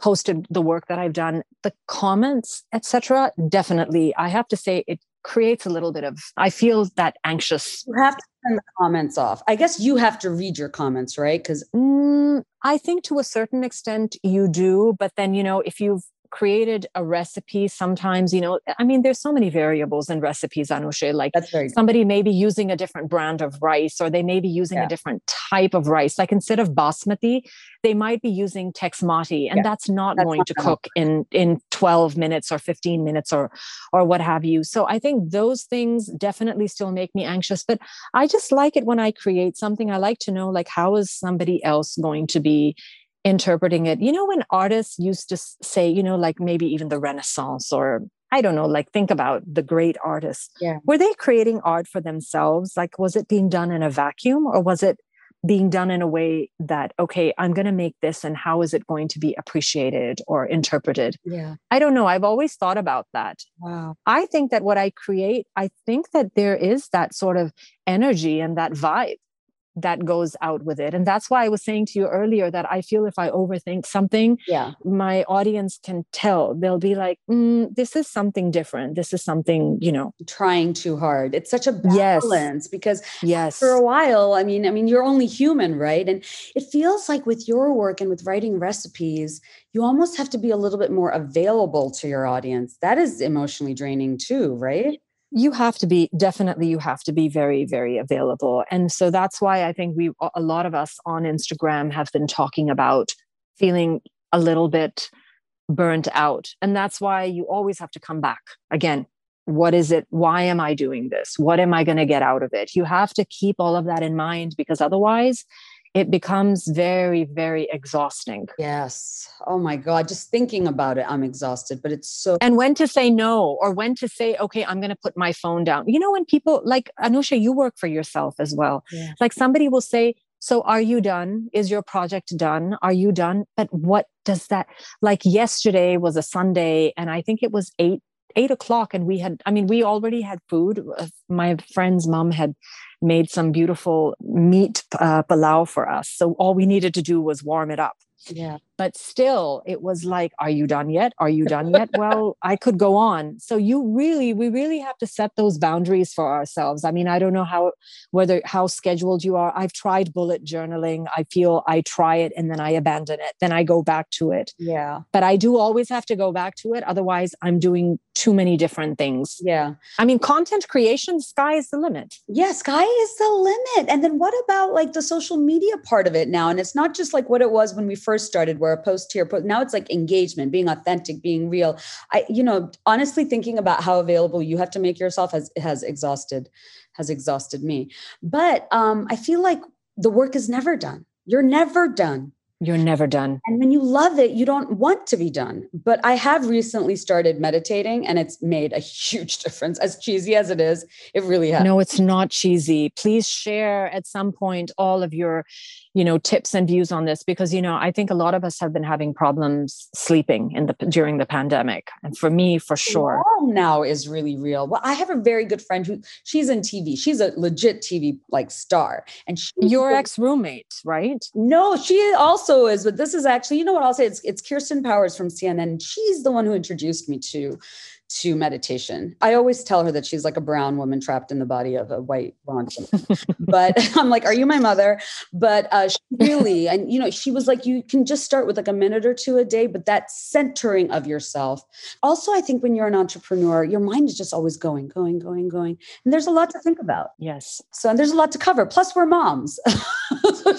posted the work that I've done, the comments, etc., definitely, I have to say it creates a little bit of i feel that anxious you have to turn the comments off. I guess you have to read your comments right? Because mm, i think to a certain extent you do but then you know if you've created a recipe sometimes you know i mean there's so many variables in recipes anushay like That's very somebody may be using a different brand of rice or they may be using yeah. a different type of rice like instead of basmati they might be using texmati and yeah. that's not that's going not to cook in in 12 minutes or 15 minutes or or what have you so i think those things definitely still make me anxious but i just like it when i create something i like to know like how is somebody else going to be interpreting it. You know, when artists used to say, you know, like maybe even the Renaissance or I don't know, like think about the great artists. Yeah. Were they creating art for themselves? Like, was it being done in a vacuum or was it being done in a way that, okay, I'm going to make this and how is it going to be appreciated or interpreted? Yeah. I don't know. I've always thought about that. Wow. I think that what I create, I think that there is that sort of energy and that vibe that goes out with it. And that's why i was saying to you earlier that i feel if i overthink something yeah. my audience can tell. They'll be like mm, this is something different. This is something you know. Trying too hard. It's such a balance yes. because yes. for a while i mean i mean you're only human right? And it feels like with your work and with writing recipes you almost have to be a little bit more available to your audience. That is emotionally draining too right you have to be definitely you have to be very very available. And so that's why i think we a lot of us on instagram have been talking about feeling a little bit burnt out. And that's why you always have to come back. Again what is it? Why am i doing this? What am i going to get out of it? You have to keep all of that in mind because otherwise it becomes very, very exhausting. Yes. Oh my God. Just thinking about it, I'm exhausted, but it's so. And when to say no or when to say, okay, I'm going to put my phone down. You know, when people like Anushay, you work for yourself as well. Yeah. Like somebody will say, so are you done? Is your project done? Are you done? But what does that like yesterday was a Sunday and I think it was eight eight o'clock and we had i mean we already had food uh, my friend's mom had made some beautiful meat uh, palau for us. So all we needed to do was warm it up. Yeah. But still, it was like, are you done yet? Are you done yet? well, I could go on. So you really, we really have to set those boundaries for ourselves. I mean, I don't know how, whether how scheduled you are. I've tried bullet journaling. I feel I try it and then I abandon it. Then I go back to it. Yeah. But I do always have to go back to it. Otherwise, I'm doing too many different things. Yeah. I mean, content creation, sky is the limit. Yeah, sky is the limit. And then what about like the social media part of it now? And it's not just like what it was when we first started, where a post here, post now it's like engagement, being authentic, being real. I, you know, honestly thinking about how available you have to make yourself has has exhausted, has exhausted me. But um, I feel like the work is never done. You're never done you're never done. And when you love it, you don't want to be done. But I have recently started meditating and it's made a huge difference. As cheesy as it is, it really has. No, it's not cheesy. Please share at some point all of your you know tips and views on this because you know i think a lot of us have been having problems sleeping in the during the pandemic and for me for sure now is really real. Well i have a very good friend who she's in tv she's a legit tv like star. And she your ex-roommate right? No she also is but this is actually you know what i'll say? It's, it's kirsten powers from cnn she's the one who introduced me to to meditation. I always tell her that she's like a brown woman trapped in the body of a white blonde. but I'm like, are you my mother? But uh, she really, and you know, she was like, you can just start with like a minute or two a day, but that centering of yourself. Also, I think when you're an entrepreneur, your mind is just always going, going, going, going. And there's a lot to think about. Yes. So, and there's a lot to cover. Plus, we're moms.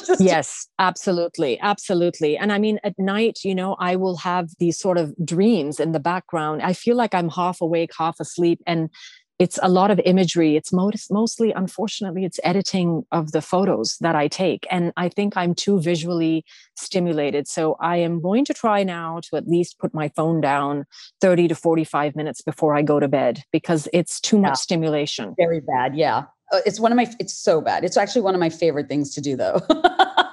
so yes, absolutely. Absolutely. And I mean, at night, you know, I will have these sort of dreams in the background. I feel like I'm half awake, half asleep. And it's a lot of imagery. It's most, mostly, unfortunately, it's editing of the photos that I take. And I think I'm too visually stimulated. So I am going to try now to at least put my phone down 30 to 45 minutes before I go to bed because it's too much yeah. stimulation. Very bad. Yeah. Uh, it's one of my, it's so bad. It's actually one of my favorite things to do though.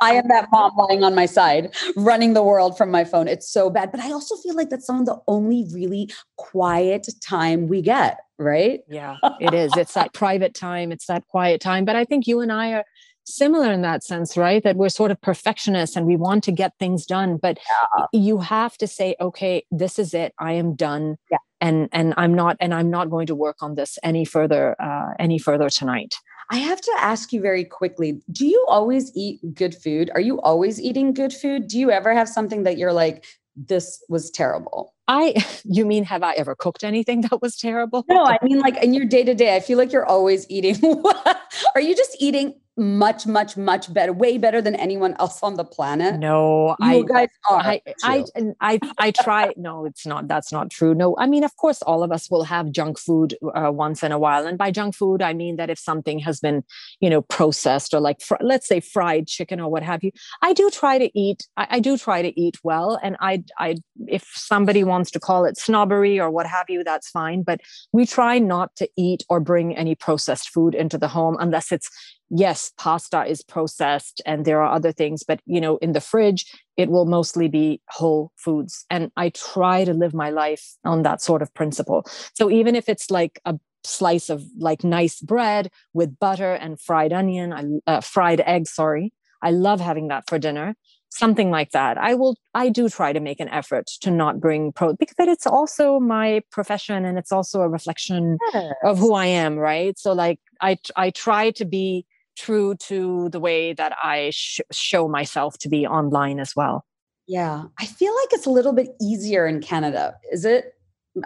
I am that mom lying on my side, running the world from my phone. It's so bad. But I also feel like that's some of the only really quiet time we get, right? Yeah, it is. It's that private time, it's that quiet time. But I think you and I are similar in that sense, right? That we're sort of perfectionists and we want to get things done, but yeah. you have to say, okay, this is it. I am done. Yeah. And and I'm not and I'm not going to work on this any further uh, any further tonight. I have to ask you very quickly do you always eat good food? Are you always eating good food? Do you ever have something that you're like, this was terrible? I, you mean, have I ever cooked anything that was terrible? No, I mean, like in your day to day, I feel like you're always eating. Are you just eating much, much, much better, way better than anyone else on the planet. No, you I, guys are. I, I, I, I, try. no, it's not. That's not true. No, I mean, of course, all of us will have junk food uh, once in a while, and by junk food, I mean that if something has been, you know, processed or like, fr- let's say, fried chicken or what have you, I do try to eat. I, I do try to eat well, and I, I, if somebody wants to call it snobbery or what have you, that's fine. But we try not to eat or bring any processed food into the home unless it's yes pasta is processed and there are other things but you know in the fridge it will mostly be whole foods. And i try to live my life on that sort of principle. So even if it's like a slice of like nice bread with butter and fried onion uh, fried egg sorry i love having that for dinner something like that. I will i do try to make an effort to not bring pro because it's also my profession and it's also a reflection yes. of who i am right? So like i i try to be true to the way that I sh- show myself to be online as well. Yeah. I feel like it's a little bit easier in Canada. Is it?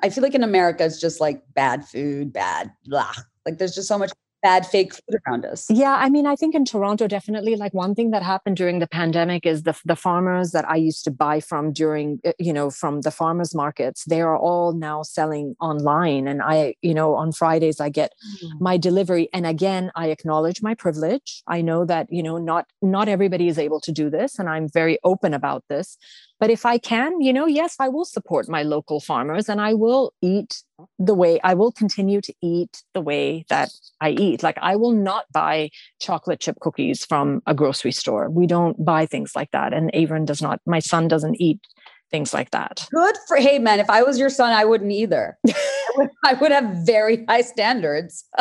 I feel like in America, it's just like bad food, bad, blah. Like there's just so much bad fake food around us. Yeah, I mean, I think in Toronto, definitely like one thing that happened during the pandemic is the the farmers that I used to buy from during uh, you know from the farmers markets, they are all now selling online, and I you know on Fridays I get mm. my delivery, and again I acknowledge my privilege. I know that you know not not everybody is able to do this, and I'm very open about this. But if I can, you know, yes, I will support my local farmers and I will eat the way I will continue to eat the way that I eat. Like I will not buy chocolate chip cookies from a grocery store. We don't buy things like that. And Avon does not, my son doesn't eat things like that. Good for hey man, if I was your son, I wouldn't either. I, would, I would have very high standards.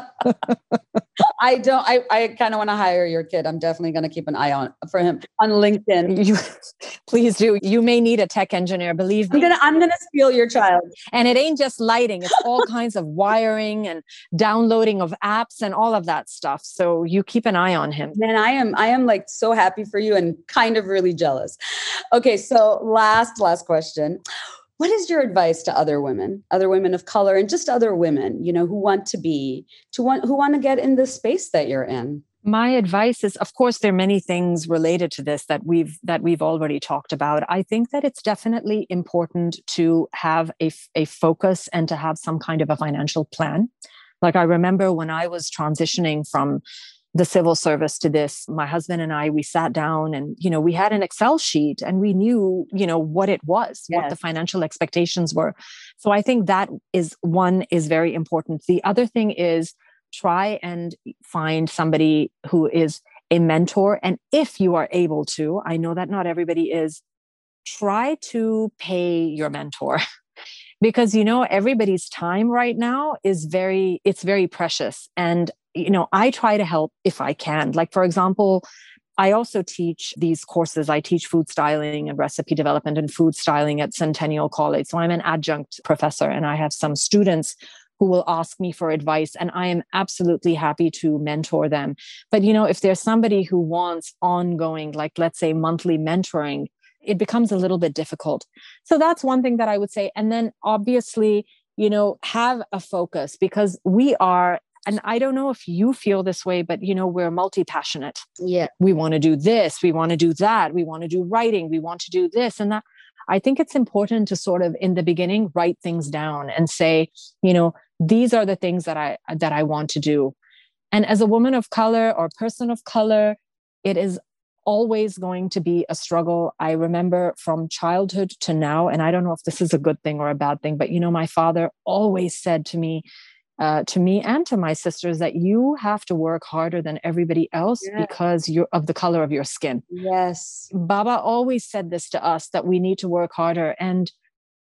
I don't I, I kind of want to hire your kid. I'm definitely gonna keep an eye on for him on LinkedIn. You please do. You may need a tech engineer, believe me. I'm gonna I'm gonna steal your child. And it ain't just lighting, it's all kinds of wiring and downloading of apps and all of that stuff. So you keep an eye on him. Man, I am I am like so happy for you and kind of really jealous. Okay, so last last last question. What is your advice to other women, other women of color, and just other women, you know, who want to be, to want, who want to get in the space that you're in? my advice is of course there are many things related to this that we've that we've already talked about i think that it's definitely important to have a, a focus and to have some kind of a financial plan like i remember when i was transitioning from the civil service to this. My husband and i we sat down and you know we had an excel sheet and we knew you know what it was yes. what the financial expectations were. So i think that is one is very important. The other thing is try and find somebody who is a mentor. And if you are able to i know that not everybody is try to pay your mentor. Because you know everybody's time right now is very it's very precious. And you know i try to help if i can like for example I also teach these courses. I teach food styling and recipe development and food styling at Centennial College. So I'm an adjunct professor and I have some students who will ask me for advice and I am absolutely happy to mentor them. But you know, if there's somebody who wants ongoing like let's say monthly mentoring, it becomes a little bit difficult. So that's one thing that I would say and then obviously you know have a focus because we are and i don't know if you feel this way but you know we're multi-passionate. Yeah. We want to do this we want to do that we want to do writing we want to do this and that. I think it's important to sort of in the beginning write things down and say you know these are the things that i that i want to do. And as a woman of color or person of color it is always going to be a struggle. I remember from childhood to now, and I don't know if this is a good thing or a bad thing, but you know, my father always said to me, uh, to me and to my sisters that you have to work harder than everybody else because you're of the color of your skin. Yes. Baba always said this to us that we need to work harder. And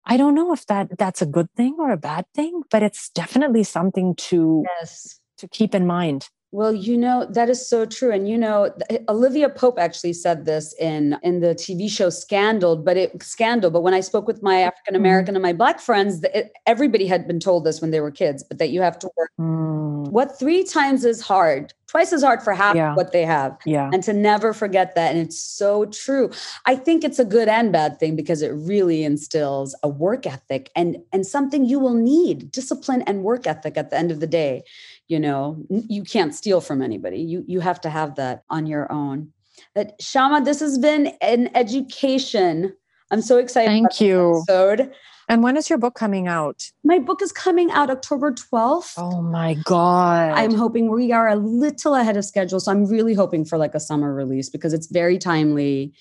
I don't know if that that's a good thing or a bad thing, but it's definitely something to yes. to keep in mind. Well, you know that is so true, and you know Olivia Pope actually said this in in the TV show Scandal. But it Scandal. But when I spoke with my African American mm. and my Black friends, it, everybody had been told this when they were kids, but that you have to work. Mm. What three times is hard, twice as hard for half yeah. what they have. Yeah, and to never forget that, and it's so true. I think it's a good and bad thing because it really instills a work ethic and and something you will need discipline and work ethic at the end of the day you know you can't steal from anybody. You you have to have that on your own. That shayma this has been an education. I'm so excited thank you. episode and when is your book coming out? My book is coming out October 12th. Oh my God. I'm hoping we are a little ahead of schedule. So I'm really hoping for like a summer release because it's very timely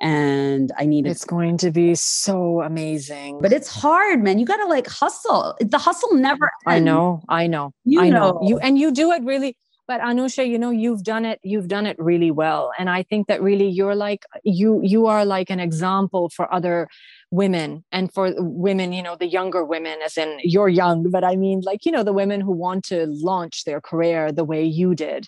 and I need it. It's going to be so amazing. But it's hard, man. You got to like hustle. The hustle never ends. I know. I know. You I know. know. You and you do it really but anushay you know you've done it you've done it really well and i think that really you're like you you are like an example for other women and for women you know the younger women as in you're young but i mean like you know the women who want to launch their career the way you did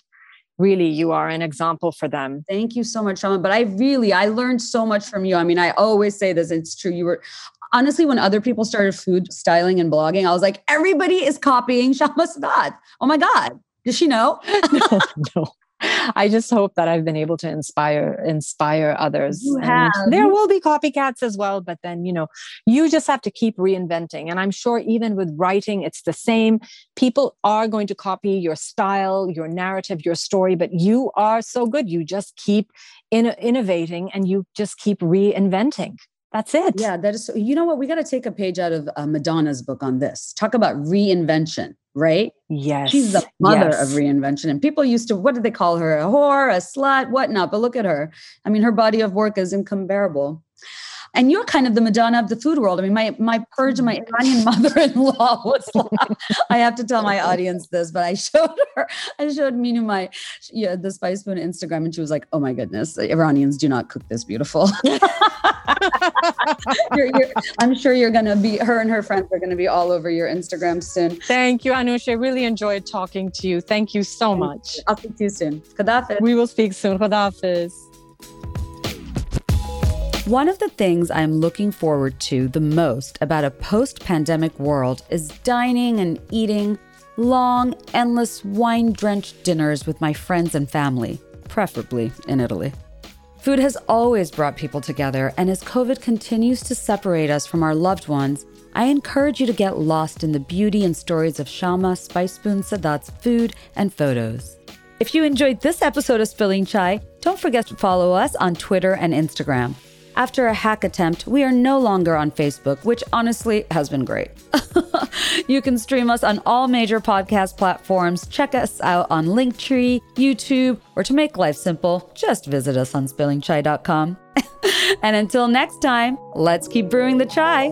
really you are an example for them thank you so much Shayma. but i really i learned so much from you i mean i always say this it's true you were honestly when other people started food styling and blogging i was like everybody is copying Shayma Saadat. oh my god does she know? no, no. I just hope that I've been able to inspire inspire others. There will be copycats as well, but then you know, you just have to keep reinventing. And I'm sure even with writing, it's the same. People are going to copy your style, your narrative, your story, but you are so good. You just keep in- innovating and you just keep reinventing. That's it. Yeah, that is. You know what? We got to take a page out of uh, Madonna's book on this. Talk about reinvention right? Yes. She's the mother yes. of reinvention. And people used to, what did they call her? A whore, a slut, whatnot. But look at her. I mean, her body of work is incomparable. And you're kind of the Madonna of the food world. I mean, my my Persian, my mm-hmm. Iranian mother-in-law was. Like, I have to tell my audience this, but I showed her. I showed Minu my yeah the Spice Spoon Instagram, and she was like, "Oh my goodness, Iranians do not cook this beautiful." you're, you're, I'm sure you're going to be, her and her friends are going to be all over your Instagram soon. Thank you, Anushay. I really enjoyed talking to you. Thank you so much. I'll speak to you soon. Khuda hafiz. We will speak soon. Khuda hafiz. One of the things I'm looking forward to the most about a post pandemic world is dining and eating long, endless, wine drenched dinners with my friends and family, preferably in Italy. Food has always brought people together, and as COVID continues to separate us from our loved ones, I encourage you to get lost in the beauty and stories of Shayma Spice Spoon Saadat's food and photos. If you enjoyed this episode of Spilling Chai, don't forget to follow us on Twitter and Instagram. After a hack attempt, we are no longer on Facebook, which honestly has been great. you can stream us on all major podcast platforms. Check us out on Linktree, YouTube, or to make life simple, just visit us on spillingchai.com. and until next time, let's keep brewing the chai.